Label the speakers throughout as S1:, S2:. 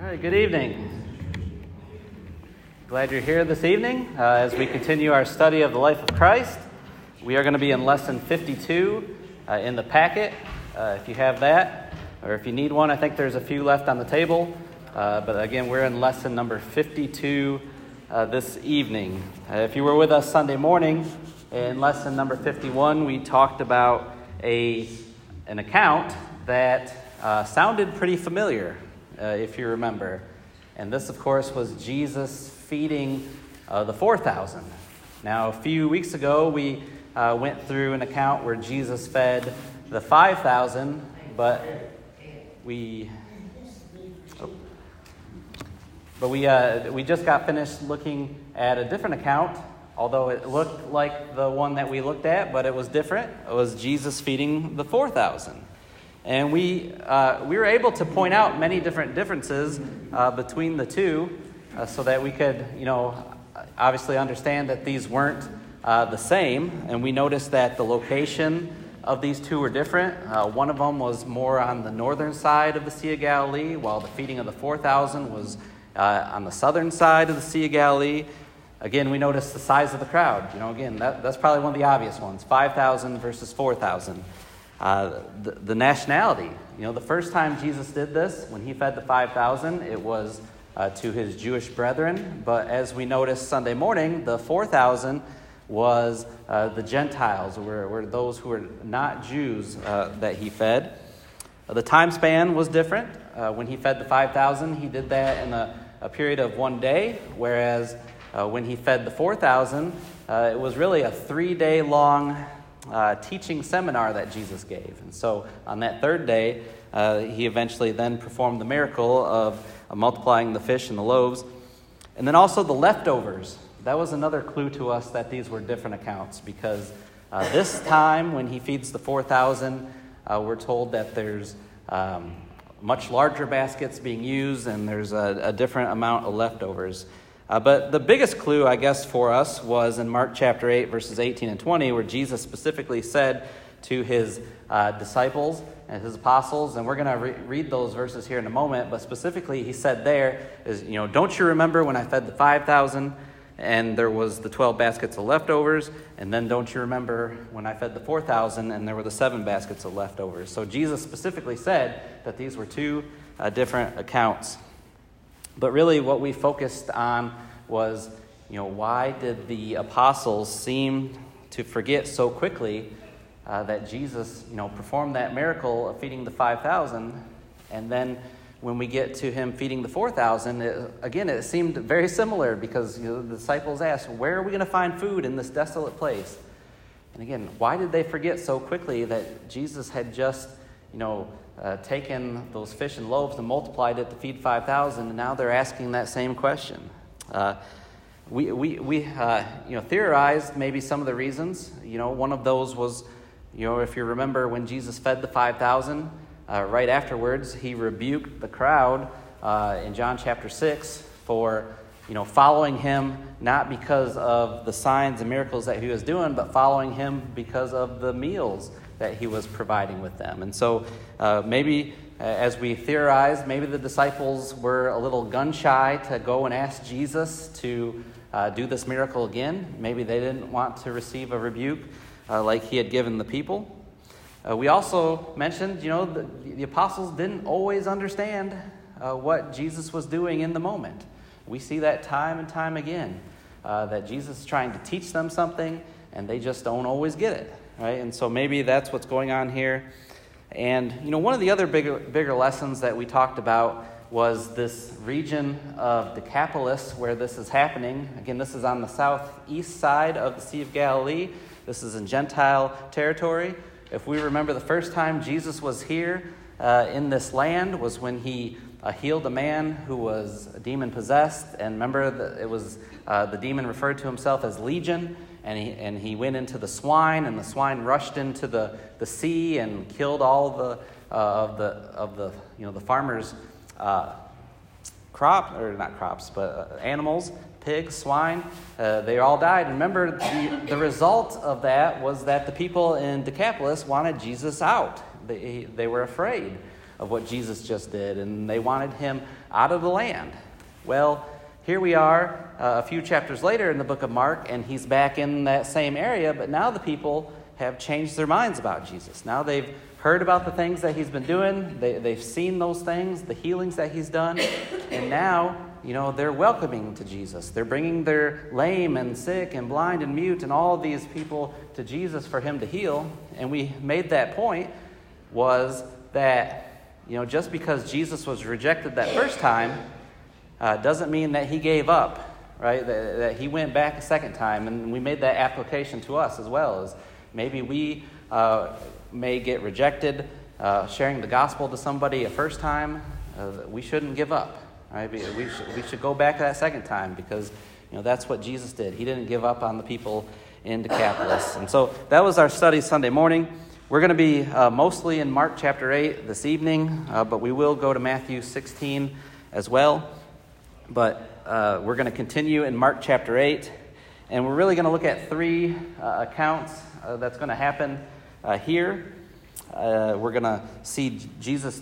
S1: All right, good evening. Glad you're here this evening uh, as we continue our study of the life of Christ. We are going to be in lesson 52 uh, in the packet. Uh, if you have that, or if you need one, I think there's a few left on the table. Uh, but again, we're in lesson number 52 uh, this evening. Uh, if you were with us Sunday morning in lesson number 51, we talked about a, an account that sounded pretty familiar uh, if you remember. And this, of course, was Jesus feeding uh, the 4,000. Now, a few weeks ago, we uh, went through an account where Jesus fed the 5,000, but we. Oh, but we, uh, we just got finished looking at a different account, although it looked like the one that we looked at, but it was different. It was Jesus feeding the 4,000. And we, uh, we were able to point out many different differences uh, between the two uh, so that we could, you know, obviously understand that these weren't uh, the same. And we noticed that the location of these two were different. Uh, one of them was more on the northern side of the Sea of Galilee, while the feeding of the 4,000 was on the southern side of the Sea of Galilee. Again, we noticed the size of the crowd. You know, again, that, that's probably one of the obvious ones 5,000 versus 4,000. Uh, the, the, nationality. You know, the first time Jesus did this, when he fed the 5,000, it was uh, to his Jewish brethren. But as we noticed Sunday morning, the 4,000 was uh, the Gentiles, were, were those who were not Jews uh, that he fed. Uh, the time span was different. when he fed the 5,000, he did that in a, a, period of one day, whereas when he fed the 4,000, it was really a three day long uh, teaching seminar that Jesus gave. And so on that third day, uh, he eventually then performed the miracle of multiplying the fish and the loaves. And then also the leftovers. That was another clue to us that these were different accounts because uh, this time when he feeds the 4,000, uh, we're told that there's um, much larger baskets being used and there's a, a different amount of leftovers. Uh, but the biggest clue, I guess, for us was in Mark chapter 8, verses 18 and 20, where Jesus specifically said to his uh, disciples and his apostles, and we're going to re- read those verses here in a moment, but specifically, he said there is, you know, don't you remember when I fed the 5,000 and there was the 12 baskets of leftovers? And then don't you remember when I fed the 4,000 and there were the seven baskets of leftovers? So Jesus specifically said that these were two uh, different accounts. But really, what we focused on was, you know, why did the apostles seem to forget so quickly uh, that Jesus, you know, performed that miracle of feeding the 5,000, and then when we get to him feeding the 4,000, again, it seemed very similar because you know, the disciples asked, Where are we going to find food in this desolate place? And again, why did they forget so quickly that Jesus had just, you know, uh, taken those fish and loaves and multiplied it to feed 5,000, and now they're asking that same question. Uh, we we, we uh, you know, theorized maybe some of the reasons. You know, one of those was, you know, if you remember when Jesus fed the 5,000, uh, right afterwards, he rebuked the crowd uh, in John chapter 6 for, you know, following him not because of the signs and miracles that he was doing, but following him because of the meals that he was providing with them. And so uh, maybe uh, as we theorize, maybe the disciples were a little gun shy to go and ask Jesus to uh, do this miracle again. Maybe they didn't want to receive a rebuke uh, like he had given the people. Uh, we also mentioned, you know, the, the apostles didn't always understand what Jesus was doing in the moment. We see that time and time again, that Jesus is trying to teach them something and they just don't always get it right? And so maybe that's what's going on here. And, you know, one of the other bigger, bigger lessons that we talked about was this region of Decapolis where this is happening. Again, this is on the southeast side of the Sea of Galilee. This is in Gentile territory. If we remember the first time Jesus was here uh, in this land was when he uh, healed a man who was demon possessed. And remember, that it was uh, the demon referred to himself as Legion and he, and he went into the swine, and the swine rushed into the, the sea and killed all the, uh, of, the, of the, you know, the farmers' uh, crop, or not crops, but uh, animals, pigs, swine. Uh, they all died. And remember, the, the result of that was that the people in Decapolis wanted Jesus out. They, they were afraid. of what Jesus just did, and they wanted him out of the land. Well, here we are uh, a few chapters later in the book of Mark, and he's back in that same area, but now the people have changed their minds about Jesus. Now they've heard about the things that he's been doing, they, they've seen those things, the healings that he's done, and now, you know, they're welcoming to Jesus. They're bringing their lame and sick and blind and mute and all these people to Jesus for him to heal. And we made that point was that, you know, just because Jesus was rejected that first time uh, doesn't mean that he gave up, right? That, that, he went back a second time. And we made that application to us as well. As maybe we uh, may get rejected uh, sharing the gospel to somebody a first time. Uh, we shouldn't give up, right? We, we, should, we should go back that second time because, you know, that's what Jesus did. He didn't give up on the people in Decapolis. And so that was our study Sunday morning. We're going to be uh, mostly in Mark chapter 8 this evening, uh, but we will go to Matthew 16 as well. But uh, we're going to continue in Mark chapter 8, and we're really going to look at three uh, accounts uh, that's going to happen uh, here. we're going to see Jesus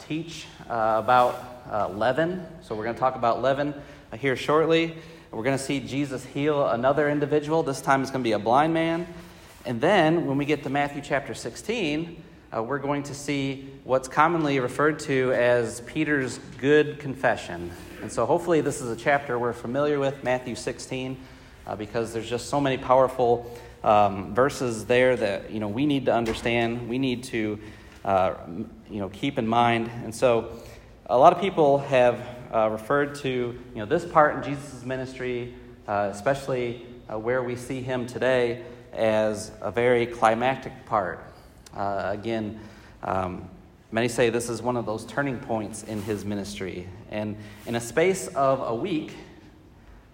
S1: teach about leaven. So we're going to talk about leaven here shortly. We're going to see Jesus heal another individual. This time it's going to be a blind man. And then when we get to Matthew chapter 16, uh, we're going to see what's commonly referred to as Peter's good confession. And so hopefully this is a chapter we're familiar with, Matthew 16, uh, because there's just so many powerful um, verses there that you know we need to understand, we need to uh, you know keep in mind. And so a lot of people have uh, referred to you know this part in Jesus' ministry, uh, especially uh, where we see him today, as a very climactic part. Uh, again, um, many say this is one of those turning points in his ministry. And in a space of a week,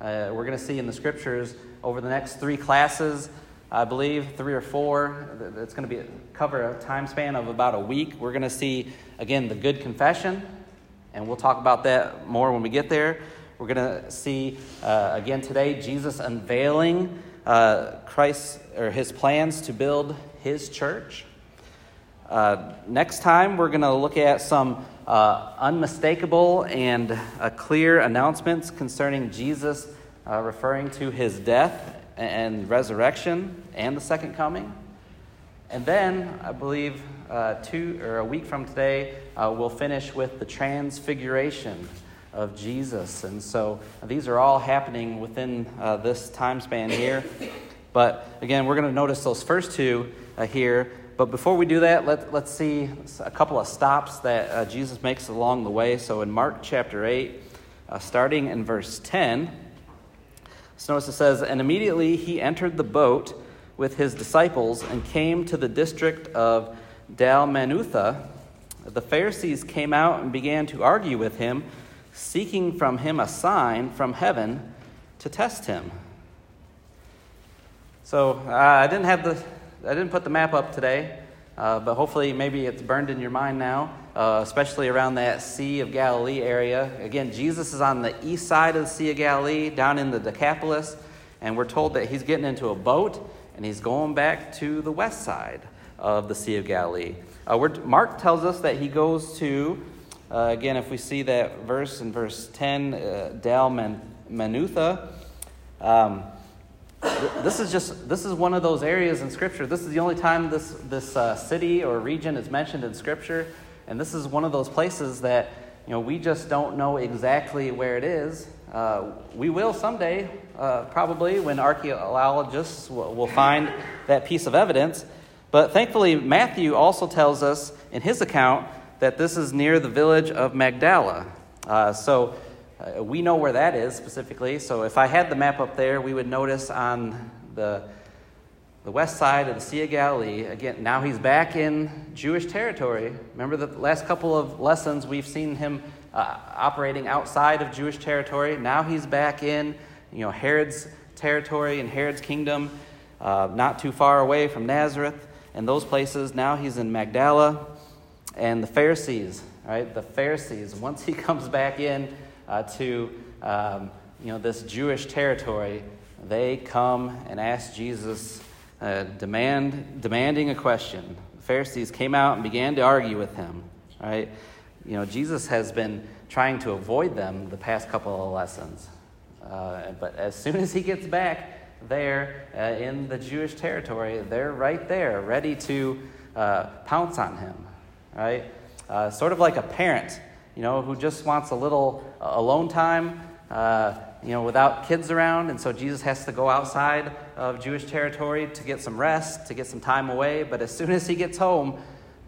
S1: uh, we're going to see in the scriptures over the next three classes, I believe three or four. It's going to be cover a time span of about a week. We're going to see again the good confession, and we'll talk about that more when we get there. We're going to see uh, again today Jesus unveiling uh, Christ or his plans to build his church. Uh, next time, we're going to look at some uh, unmistakable and uh, clear announcements concerning Jesus uh, referring to his death and resurrection and the second coming. And then, I believe, uh, two or a week from today, uh, we'll finish with the transfiguration of Jesus. And so these are all happening within this time span here. But again, we're going to notice those first two here but before we do that, let, let's see a couple of stops that uh, Jesus makes along the way. So in Mark chapter 8, uh, starting in verse 10, so notice it says, And immediately he entered the boat with his disciples and came to the district of Dalmanutha. The Pharisees came out and began to argue with him, seeking from him a sign from heaven to test him. So uh, I didn't have the I didn't put the map up today, uh, but hopefully maybe it's burned in your mind now, uh, especially around that Sea of Galilee area. Again, Jesus is on the east side of the Sea of Galilee, down in the Decapolis, and we're told that he's getting into a boat and he's going back to the west side of the Sea of Galilee. Uh, Mark tells us that he goes to, uh, again, if we see that verse in verse 10, uh, Dalmanutha. Um, this is just this is one of those areas in scripture. This is the only time this this uh, city or region is mentioned in scripture. And this is one of those places that you know we just don't know exactly where it is. Uh, we will someday uh, probably when archaeologists will, find that piece of evidence. But thankfully matthew also tells us in his account that this is near the village of magdala. Uh, so uh, we know where that is specifically. So if I had the map up there, we would notice on the, the west side of the Sea of Galilee, again, now he's back in Jewish territory. Remember the last couple of lessons, we've seen him uh, operating outside of Jewish territory. Now he's back in, you know, Herod's territory and Herod's kingdom, uh, not too far away from Nazareth and those places. Now he's in Magdala and the Pharisees, right? The Pharisees, once he comes back in, uh, to um, you know, this Jewish territory, they come and ask Jesus, uh, demand, demanding a question. The Pharisees came out and began to argue with him. right? You know, Jesus has been trying to avoid them the past couple of lessons. Uh, but as soon as he gets back there uh, in the Jewish territory, they're right there, ready to uh, pounce on him, right? Uh, sort of like a parent, you know, who just wants a little uh, alone time, uh, you know, without kids around. And so Jesus has to go outside of Jewish territory to get some rest, to get some time away. But as soon as he gets home,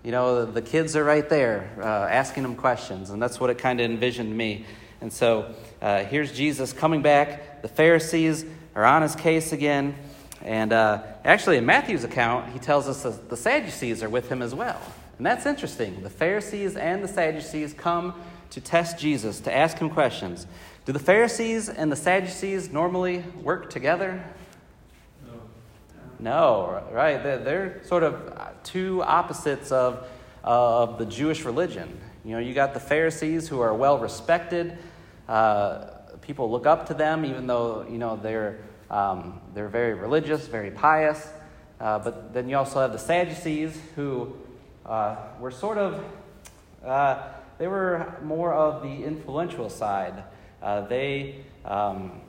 S1: you know, the, the kids are right there uh, asking him questions. And that's what it kind of envisioned me. And so uh, here's Jesus coming back. The Pharisees are on his case again. And uh, actually, in Matthew's account, he tells us that the Sadducees are with him as well. And that's interesting. The Pharisees and the Sadducees come to test Jesus, to ask him questions. Do the Pharisees and the Sadducees normally work together? No. No, right? They're, they're sort of two opposites of, uh, of the Jewish religion. You know, you got the Pharisees who are well respected. Uh, people look up to them, even though, you know, they're, um, they're very religious, very pious. Uh, but then you also have the Sadducees who uh, were sort of, uh, they were more of the influential side. Uh, they, um,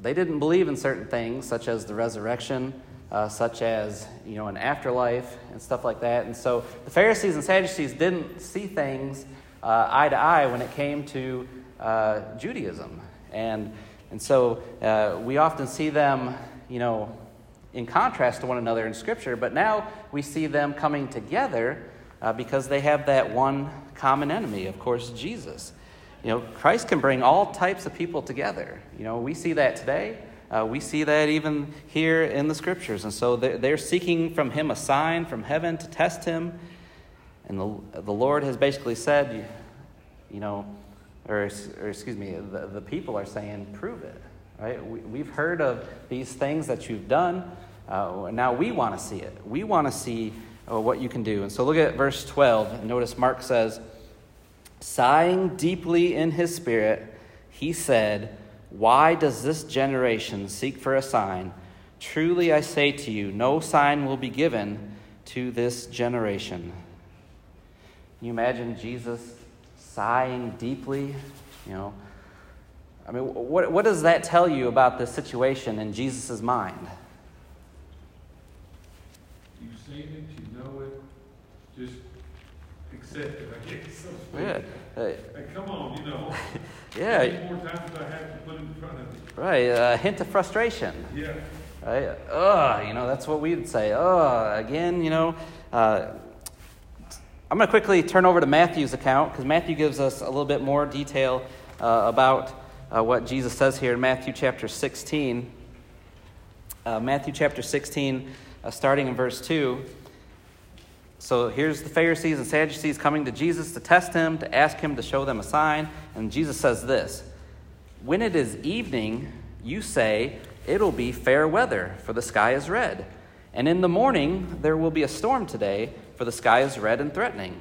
S1: they didn't believe in certain things, such as the resurrection, uh, such as you know an afterlife and stuff like that. And so the Pharisees and Sadducees didn't see things uh, eye to eye when it came to uh, Judaism, and and so we often see them, you know, in contrast to one another in Scripture. But now we see them coming together uh, because they have that one common enemy, of course, Jesus. You know, Christ can bring all types of people together. You know, we see that today. Uh, we see that even here in the scriptures. And so they're, they're, seeking from him a sign from heaven to test him. And the, the Lord has basically said, you, know, or, or, excuse me, the, the people are saying, prove it. Right? We, we've heard of these things that you've done. Uh, now we want to see it. We want to see uh, what you can do. And so look at verse 12. Notice Mark says, Sighing deeply in his spirit, he said, Why does this generation seek for a sign? Truly I say to you, no sign will be given to this generation. Can you imagine Jesus sighing deeply? You know, I mean, what, what does that tell you about the situation in Jesus' mind?
S2: You've seen it, you know it, just accept it, I guess.
S1: Yeah.
S2: Hey, come on, you know.
S1: yeah.
S2: More times I have to put in front of you?
S1: Right. A hint of frustration.
S2: Yeah.
S1: Right. Ugh, you know, that's what we'd say. Ugh, again, you know. Uh, I'm going to quickly turn over to Matthew's account because Matthew gives us a little bit more detail uh, about uh, what Jesus says here in Matthew chapter 16. Uh, Matthew chapter 16, uh, starting in verse 2. So here's the Pharisees and Sadducees coming to Jesus to test him, to ask him to show them a sign. And Jesus says this When it is evening, you say, It'll be fair weather, for the sky is red. And in the morning, there will be a storm today, for the sky is red and threatening.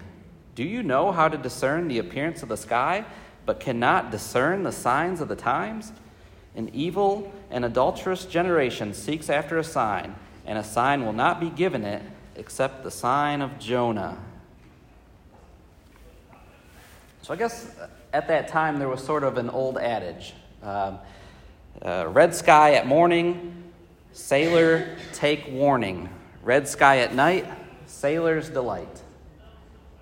S1: Do you know how to discern the appearance of the sky, but cannot discern the signs of the times? An evil and adulterous generation seeks after a sign, and a sign will not be given it except the sign of Jonah. So I guess at that time there was sort of an old adage um, uh, red sky at morning, sailor take warning. Red sky at night, sailor's delight.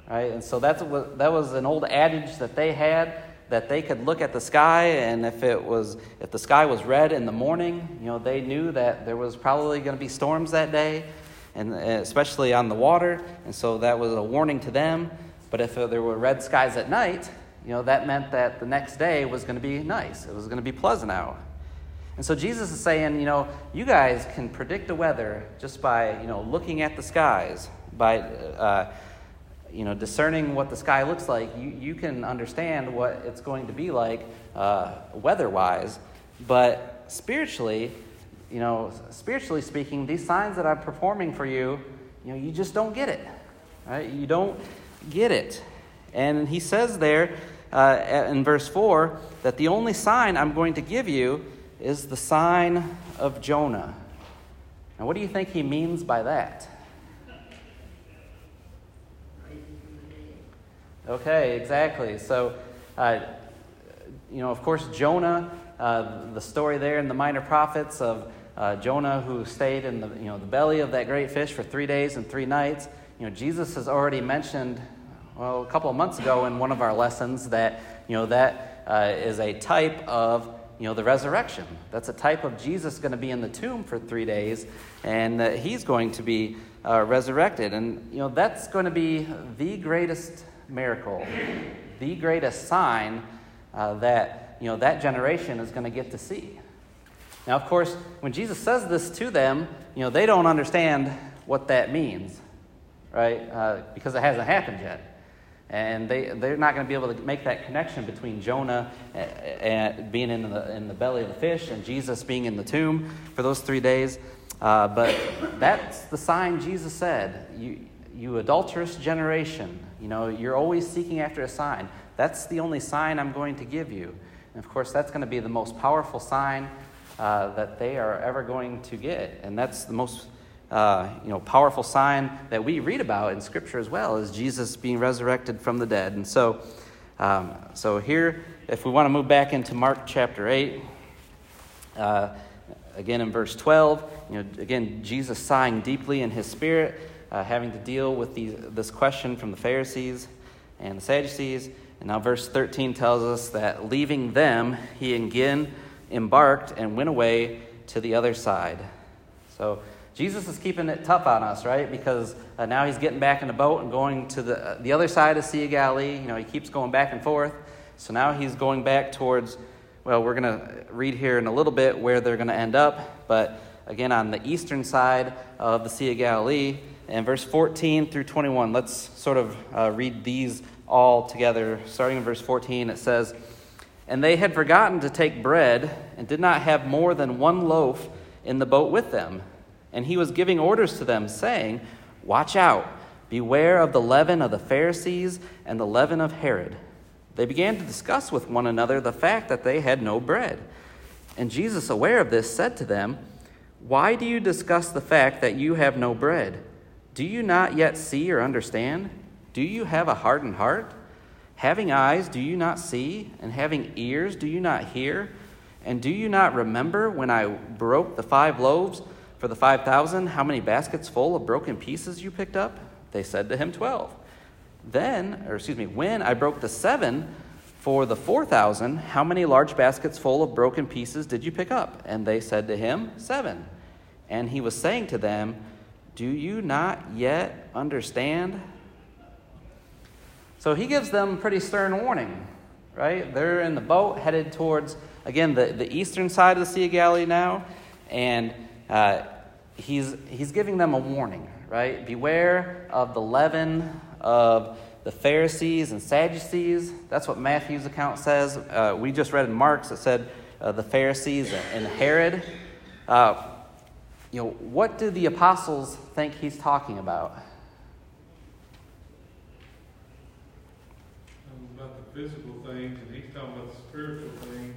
S1: Right? And so that's that was an old adage that they had that they could look at the sky and if it was if the sky was red in the morning you know they knew that there was probably going to be storms that day and especially on the water. And so that was a warning to them. But if there were red skies at night, you know, that meant that the next day was going to be nice. It was going to be pleasant out. And so Jesus is saying, you know, you guys can predict the weather just by, you know, looking at the skies, by, uh, you know, discerning what the sky looks like. You, you can understand what it's going to be like uh, weather-wise. But spiritually, you know, spiritually speaking, these signs that I'm performing for you, you know, you just don't get it. Right? You don't get it. And he says there uh, in verse 4 that the only sign I'm going to give you is the sign of Jonah. Now, what do you think he means by that? Okay, exactly. So, uh, you know, of course, Jonah, uh, the story there in the Minor Prophets of uh, Jonah who stayed in the, you know, the belly of that great fish for three days and three nights. You know, Jesus has already mentioned, well, a couple of months ago in one of our lessons that, you know, that uh, is a type of you know, the resurrection. That's a type of Jesus going to be in the tomb for three days, and that he's going to be uh, resurrected. And, you know, that's going to be the greatest miracle, the greatest sign uh, that, you know, that generation is going to get to see. Now, of course, when Jesus says this to them, you know, they don't understand what that means, right? Uh, because it hasn't happened yet. And they, they're not going to be able to make that connection between Jonah and being in the, in the belly of the fish and Jesus being in the tomb for those three days. Uh, but that's the sign Jesus said. You, you adulterous generation, you know, you're always seeking after a sign. That's the only sign I'm going to give you. And of course, that's going to be the most powerful sign uh, that they are ever going to get. And that's the most uh, you know, powerful sign that we read about in Scripture as well is Jesus being resurrected from the dead. And so, um, so here, if we want to move back into Mark chapter 8, uh, again in verse 12, you know, again, Jesus sighing deeply in his spirit, uh, having to deal with these, this question from the Pharisees and the Sadducees. And now verse 13 tells us that leaving them, he again embarked and went away to the other side. So, Jesus is keeping it tough on us, right? Because uh, now he's getting back in the boat and going to the, uh, the other side of the Sea of Galilee. You know, he keeps going back and forth. So now he's going back towards, well, we're going to read here in a little bit where they're going to end up. But again, on the eastern side of the Sea of Galilee, and verse 14 through 21, let's sort of uh, read these all together. Starting in verse 14, it says, And they had forgotten to take bread and did not have more than one loaf in the boat with them. And he was giving orders to them, saying, Watch out, beware of the leaven of the Pharisees and the leaven of Herod. They began to discuss with one another the fact that they had no bread. And Jesus, aware of this, said to them, Why do you discuss the fact that you have no bread? Do you not yet see or understand? Do you have a hardened heart? Having eyes, do you not see? And having ears, do you not hear? And do you not remember when I broke the five loaves? For the 5,000, how many baskets full of broken pieces you picked up? They said to him, 12. Then, or excuse me, when I broke the seven for the 4,000, how many large baskets full of broken pieces did you pick up? And they said to him, Seven. And he was saying to them, Do you not yet understand? So he gives them pretty stern warning, right? They're in the boat headed towards, again, the, the eastern side of the Sea of Galilee now. And uh, he's, he's giving them a warning, right? Beware of the leaven of the Pharisees and Sadducees. That's what Matthew's account says. Uh, we just read in Mark's, it said uh, the Pharisees and Herod. Uh, you know, what do the apostles think he's talking about?
S2: About the physical things, and he's talking about the spiritual things,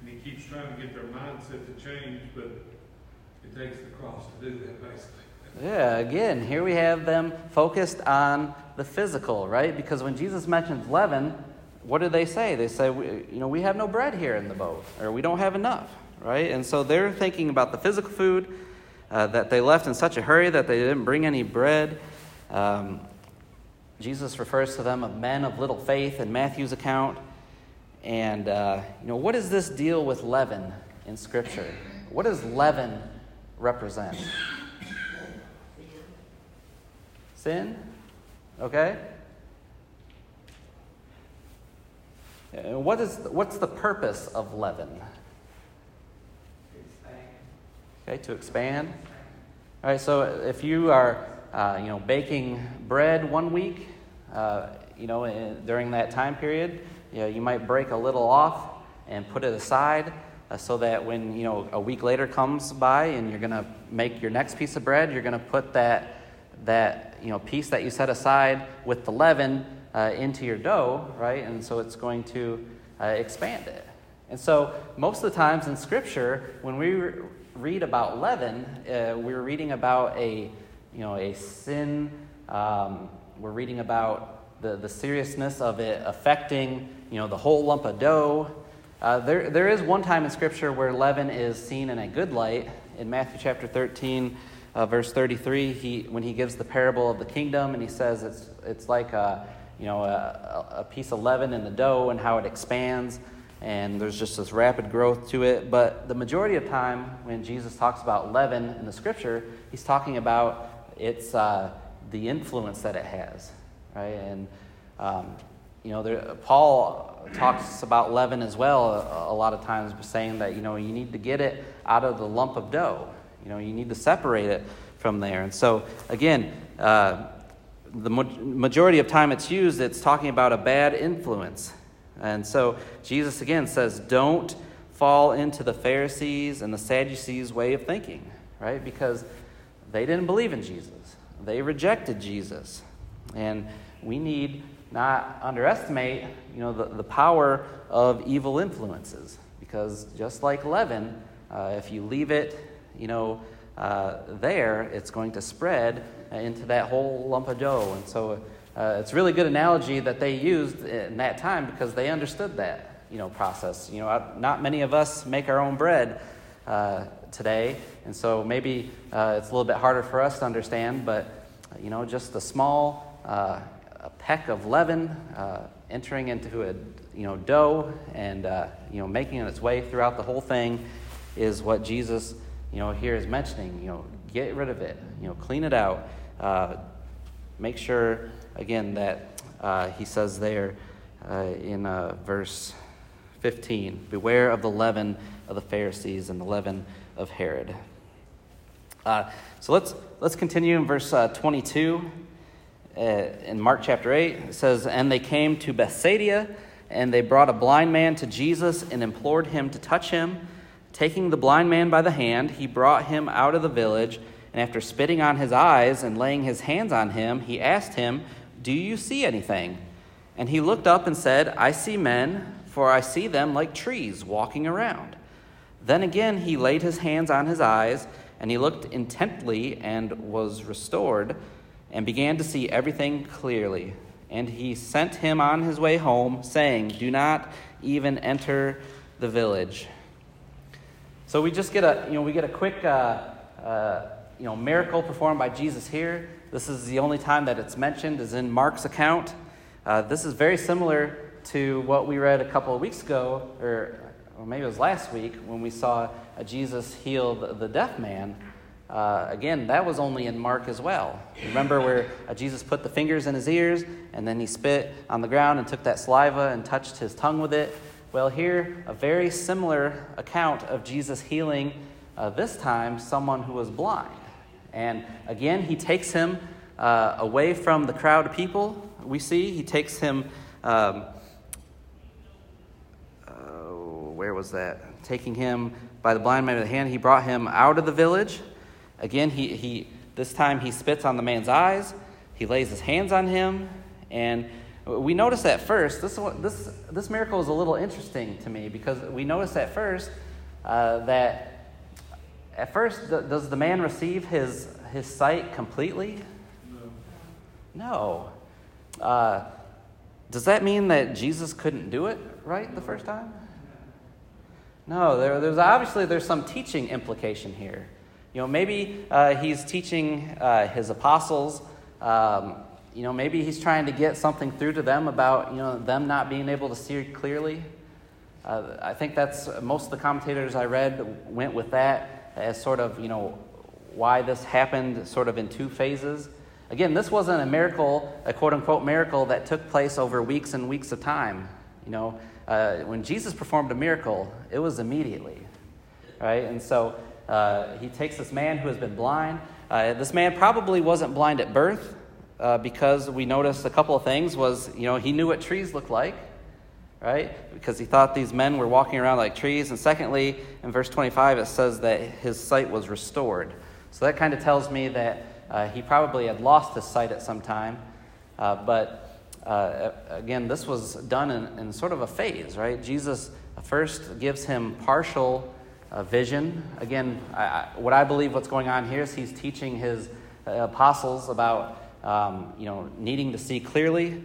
S2: and he keeps trying to get their mindset to change, but it takes the cross to do that, basically.
S1: Yeah, again, here we have them focused on the physical, right? Because when Jesus mentions leaven, what do they say? They say, you know, we have no bread here in the boat, or we don't have enough, right? And so they're thinking about the physical food uh, that they left in such a hurry that they didn't bring any bread. Um, Jesus refers to them of men of little faith in Matthew's account. And, uh, you know, what is this deal with leaven in Scripture? What does leaven represent? Sin? Okay? what is, what's the purpose of leaven? Okay, to expand. All right, so if you are, uh, you know, baking bread one week, uh, you know, in, during that time period, you, know, you might break a little off and put it aside uh, so that when you know a week later comes by and you're going to make your next piece of bread, you're going to put that that you know piece that you set aside with the leaven uh, into your dough, right? And so it's going to uh, expand it. And so most of the times in Scripture, when we read about leaven, uh, we're reading about a you know a sin. Um, we're reading about the, the seriousness of it affecting, you know, the whole lump of dough. Uh, there, there is one time in Scripture where leaven is seen in a good light. In Matthew chapter 13, uh, verse 33, he, when he gives the parable of the kingdom and he says it's, it's like a, you know, a, a piece of leaven in the dough and how it expands and there's just this rapid growth to it. But the majority of time when Jesus talks about leaven in the scripture, he's talking about its uh, the influence that it has, right? And um, you know, there, Paul talks about leaven as well a, a, lot of times, saying that you know you need to get it out of the lump of dough. You know, you need to separate it from there. And so again. Uh, the majority of time it's used, it's talking about a bad influence. And so Jesus again says, don't fall into the Pharisees and the Sadducees' way of thinking, right? Because they didn't believe in Jesus, they rejected Jesus. And we need not underestimate you know, the, the power of evil influences. Because just like leaven, uh, if you leave it you know, uh, there, it's going to spread into that whole lump of dough. And so uh, it's a really good analogy that they used in that time because they understood that you know process. You know, not many of us make our own bread uh, today, and so maybe uh, it's a little bit harder for us to understand. But you know, just a small uh, a peck of leaven uh, entering into a you know dough and uh, you know making its way throughout the whole thing is what Jesus you know here is mentioning. You know, get rid of it. You know, clean it out. Make sure again, that uh, he says there uh, in uh, verse 15 Beware of the leaven of the Pharisees and the leaven of Herod. Uh, so let's, let's continue in verse uh, 22. Uh, in Mark chapter 8, it says, And they came to Bethsaida, and they brought a blind man to Jesus and implored him to touch him. Taking the blind man by the hand, he brought him out of the village, and after spitting on his eyes and laying his hands on him, he asked him, do you see anything? And he looked up and said, I see men, for I see them like trees walking around. Then again he laid his hands on his eyes, and he looked intently and was restored, and began to see everything clearly. And he sent him on his way home, saying, Do not even enter the village. So we just get a, you know, we get a quick, uh, uh, you know, miracle performed by Jesus here. This is the only time that it's mentioned is in Mark's account. Uh, this is very similar to what we read a couple of weeks ago, or, or maybe it was last week, when we saw Jesus heal the, the deaf man. Uh, again, that was only in Mark as well. Remember where uh, Jesus put the fingers in his ears and then he spit on the ground and took that saliva and touched his tongue with it? Well, here, a very similar account of Jesus healing, uh, this time, someone who was blind. And again, he takes him uh, away from the crowd of people we see. He takes him, um, oh, where was that? Taking him by the blind man of the hand, he brought him out of the village. Again, he, he, this time he spits on the man's eyes, he lays his hands on him, and we notice at first, this, this, this miracle is a little interesting to me because we notice at first uh, that at first, does the man receive his, his sight completely? No. No. Uh, does that mean that Jesus couldn't do it right the first time? No, there, there's obviously there's some teaching implication here. You know, maybe uh, he's teaching uh, his apostles. Um, you know, maybe he's trying to get something through to them about you know them not being able to see clearly. Uh, I think that's most of the commentators I read went with that as sort of, you know, why this happened sort of in two phases. Again, this wasn't a miracle, a quote unquote miracle that took place over weeks and weeks of time. You know, uh, when Jesus performed a miracle, it was immediately, right? And so uh, he takes this man who has been blind. Uh, this man probably wasn't blind at birth uh, because we noticed a couple of things was, you know, he knew what trees looked like right? Because he thought these men were walking around like trees. And secondly, in verse 25, it says that his sight was restored. So that kind of tells me that uh, he probably had lost his sight at some time. Uh, but uh, again, this was done in, in, sort of a phase, right? Jesus first gives him partial uh, vision. Again, I, what I believe what's going on here is he's teaching his uh, apostles about um, you know needing to see clearly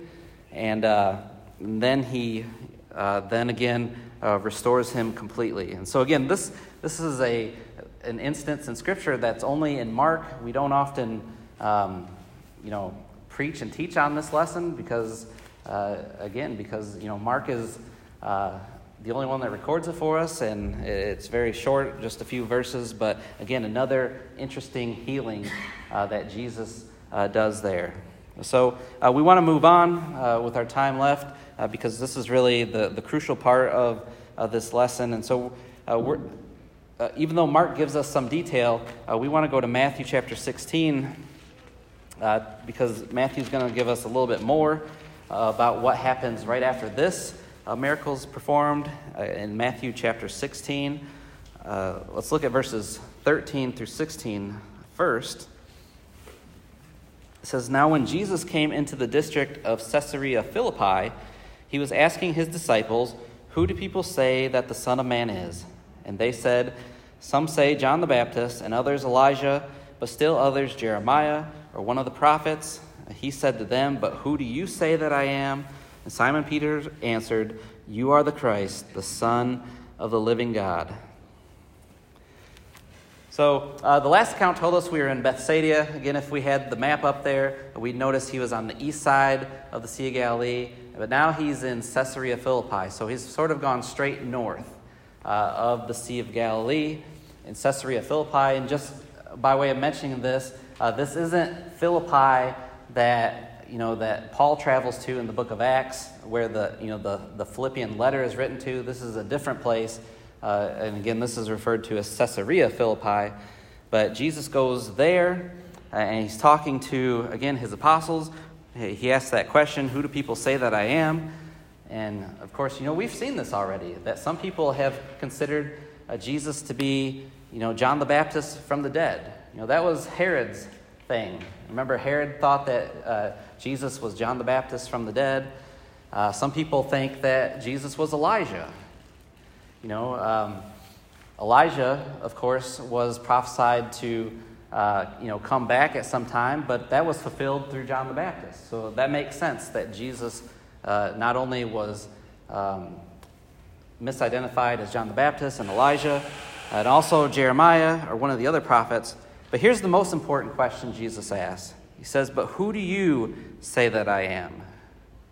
S1: and, uh, and then he uh, then again uh, restores him completely. And so again, this this is a an instance in Scripture that's only in Mark. We don't often, um, you know, preach and teach on this lesson because, uh, again, because you know Mark is uh, the only one that records it for us, and it's very short, just a few verses. But again, another interesting healing uh, that Jesus uh, does there. So we want to move on with our time left because this is really the, the crucial part of, of this lesson. And so we're uh, even though Mark gives us some detail, uh, we want to go to Matthew chapter 16 uh, because Matthew's going to give us a little bit more uh, about what happens right after this uh, miracles performed uh, in Matthew chapter 16. let's look at verses 13 through 16 first. It says, Now when Jesus came into the district of Caesarea Philippi, he was asking his disciples, Who do people say that the Son of Man is? And they said, Some say John the Baptist, and others Elijah, but still others Jeremiah or one of the prophets. He said to them, But who do you say that I am? And Simon Peter answered, You are the Christ, the Son of the living God. So uh, the last account told us we were in Bethsaida. Again, if we had the map up there, we'd notice he was on the east side of the Sea of Galilee. But now he's in Caesarea Philippi, so he's sort of gone straight north uh, of the Sea of Galilee in Caesarea Philippi. And just by way of mentioning this, uh, this isn't Philippi that you know that Paul travels to in the book of Acts, where the you know the, the Philippian letter is written to. This is a different place, uh, and again, this is referred to as Caesarea Philippi. But Jesus goes there, uh, and he's talking to again his apostles. He asks that question, "Who do people say that I am?" And of course, you know, we've seen this already that some people have considered uh, Jesus to be, you know, John the Baptist from the dead. You know, that was Herod's thing. Remember, Herod thought that uh, Jesus was John the Baptist from the dead. Uh, some people think that Jesus was Elijah. You know, um, Elijah, of course, was prophesied to, uh, you know, come back at some time, but that was fulfilled through John the Baptist. So that makes sense that Jesus uh, not only was um, misidentified as John the Baptist and Elijah, and also Jeremiah or one of the other prophets. But here's the most important question Jesus asks. He says, But who do you say that I am?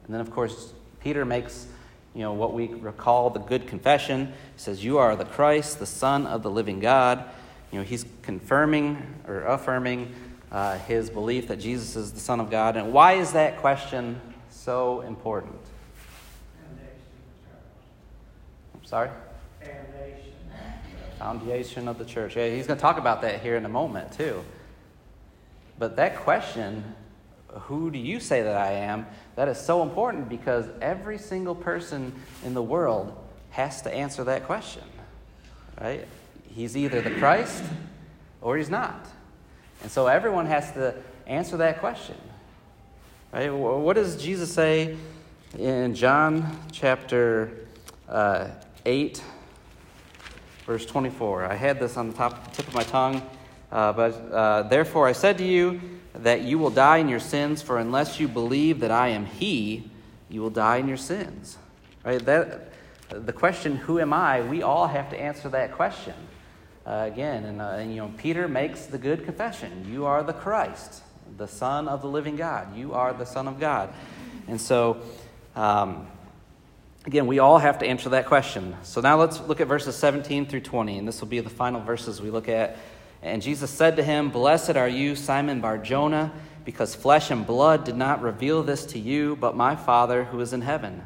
S1: And then, of course, Peter makes you know, what we recall the good confession. He says, You are the Christ, the Son of the living God. You know, he's confirming or affirming uh, his belief that Jesus is the Son of God. And why is that question so important. I'm sorry? Foundation. Foundation of the church. Yeah, he's going to talk about that here in a moment, too. But that question, who do you say that I am, that is so important because every single person in the world has to answer that question. Right? He's either the Christ or he's not. And so everyone has to answer that question. Right? What does Jesus say in John chapter uh, 8, verse 24? I had this on the top, tip of my tongue. Uh, but uh, therefore I said to you that you will die in your sins, for unless you believe that I am He, you will die in your sins. Right? That the question, "Who am I?" We all have to answer that question uh, again. And, uh, and you know, Peter makes the good confession: "You are the Christ." the Son of the living God. You are the Son of God. And so, um, again, we all have to answer that question. So now let's look at verses 17 through 20, and this will be the final verses we look at. And Jesus said to him, Blessed are you, Simon Barjona, because flesh and blood did not reveal this to you, but my Father who is in heaven.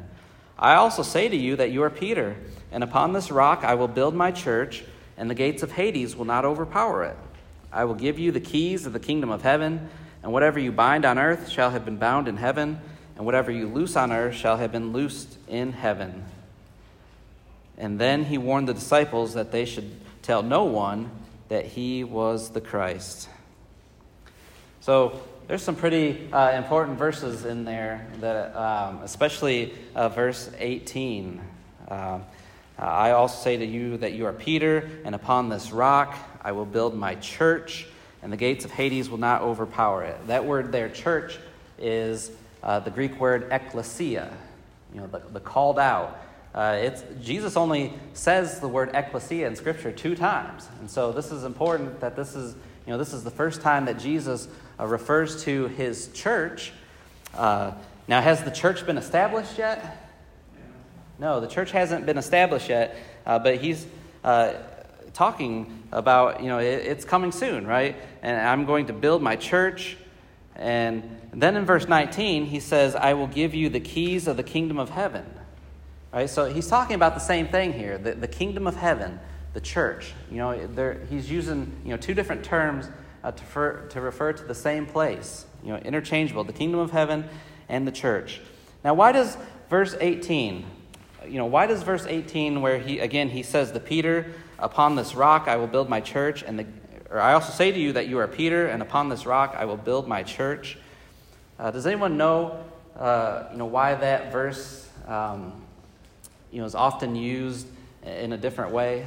S1: I also say to you that you are Peter, and upon this rock I will build my church, and the gates of Hades will not overpower it. I will give you the keys of the kingdom of heaven. And whatever you bind on earth shall have been bound in heaven, and whatever you loose on earth shall have been loosed in heaven. And then he warned the disciples that they should tell no one that he was the Christ. So there's some pretty uh, important verses in there, that, um, especially uh, verse 18. Um, I also say to you that you are Peter, and upon this rock I will build my church and the gates of Hades will not overpower it. That word there, church, is uh, the Greek word ecclesia, you know, the, the called out. Uh, it's, Jesus only says the word ecclesia in Scripture two times. And so this is important that this is, you know, this is the first time that Jesus uh, refers to his church. Uh, now, has the church been established yet? No, the church hasn't been established yet, uh, but he's uh, talking about, you know, it, it's coming soon, right? And I'm going to build my church. And then in verse 19, he says, I will give you the keys of the kingdom of heaven. Right? So he's talking about the same thing here the, the kingdom of heaven, the church. You know, he's using you know, two different terms uh, to, refer, to refer to the same place, you know, interchangeable the kingdom of heaven and the church. Now, why does verse 18, you know, why does verse 18, where he, again, he says, The Peter, upon this rock I will build my church, and the, or I also say to you that you are Peter, and upon this rock I will build my church. Uh, does anyone know, uh, you know, why that verse um, you know, is often used in a different way.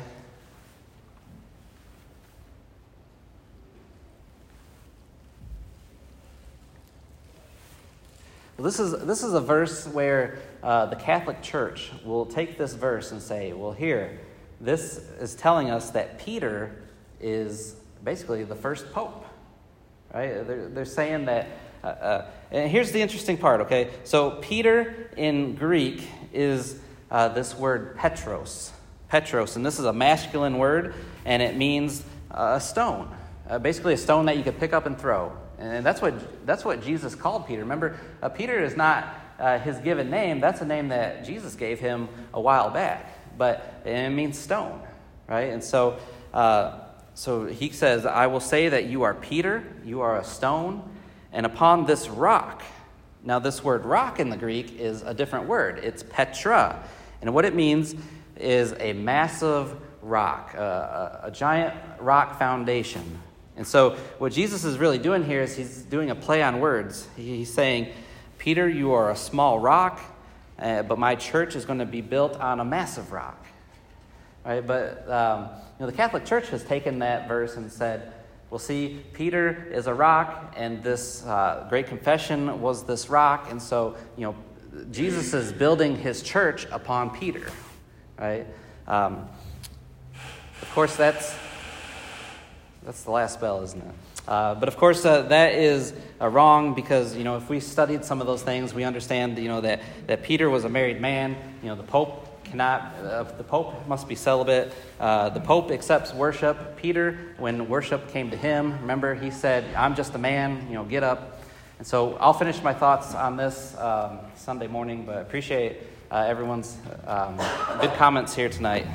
S1: Well, this is, this is a verse where uh, the Catholic Church will take this verse and say, well, here, this is telling us that Peter is basically the first pope. Right? They're, they're saying that. Uh, uh, and here's the interesting part, okay? So, Peter in Greek is uh, this word Petros. Petros, and this is a masculine word, and it means uh, a stone. Uh, basically, a stone that you could pick up and throw. And that's what, that's what Jesus called Peter. Remember, uh, Peter is not uh, his given name, that's a name that Jesus gave him a while back. But it means stone, right? And so, so he says, I will say that you are Peter, you are a stone, and upon this rock, now, this word rock in the Greek is a different word. It's Petra. And what it means is a massive rock, a, a, giant rock foundation. And so, what Jesus is really doing here is he's doing a play on words. He's saying, Peter, you are a small rock, uh, but my church is going to be built on a massive rock. Right? But um, you know, the Catholic Church has taken that verse and said, well, see, Peter is a rock, and this uh, great confession was this rock, and so, you know, Jesus is building his church upon Peter, right? Um, of course, that's that's the last bell, isn't it? Uh, but of course, uh, that is uh, wrong because you know if we studied some of those things, we understand you know that that Peter was a married man. You know the Pope cannot. Uh, the Pope must be celibate. Uh, the Pope accepts worship. Peter, when worship came to him, remember he said, "I'm just a man. You know, get up." And so I'll finish my thoughts on this um, Sunday morning, but appreciate uh, everyone's um, good comments here tonight.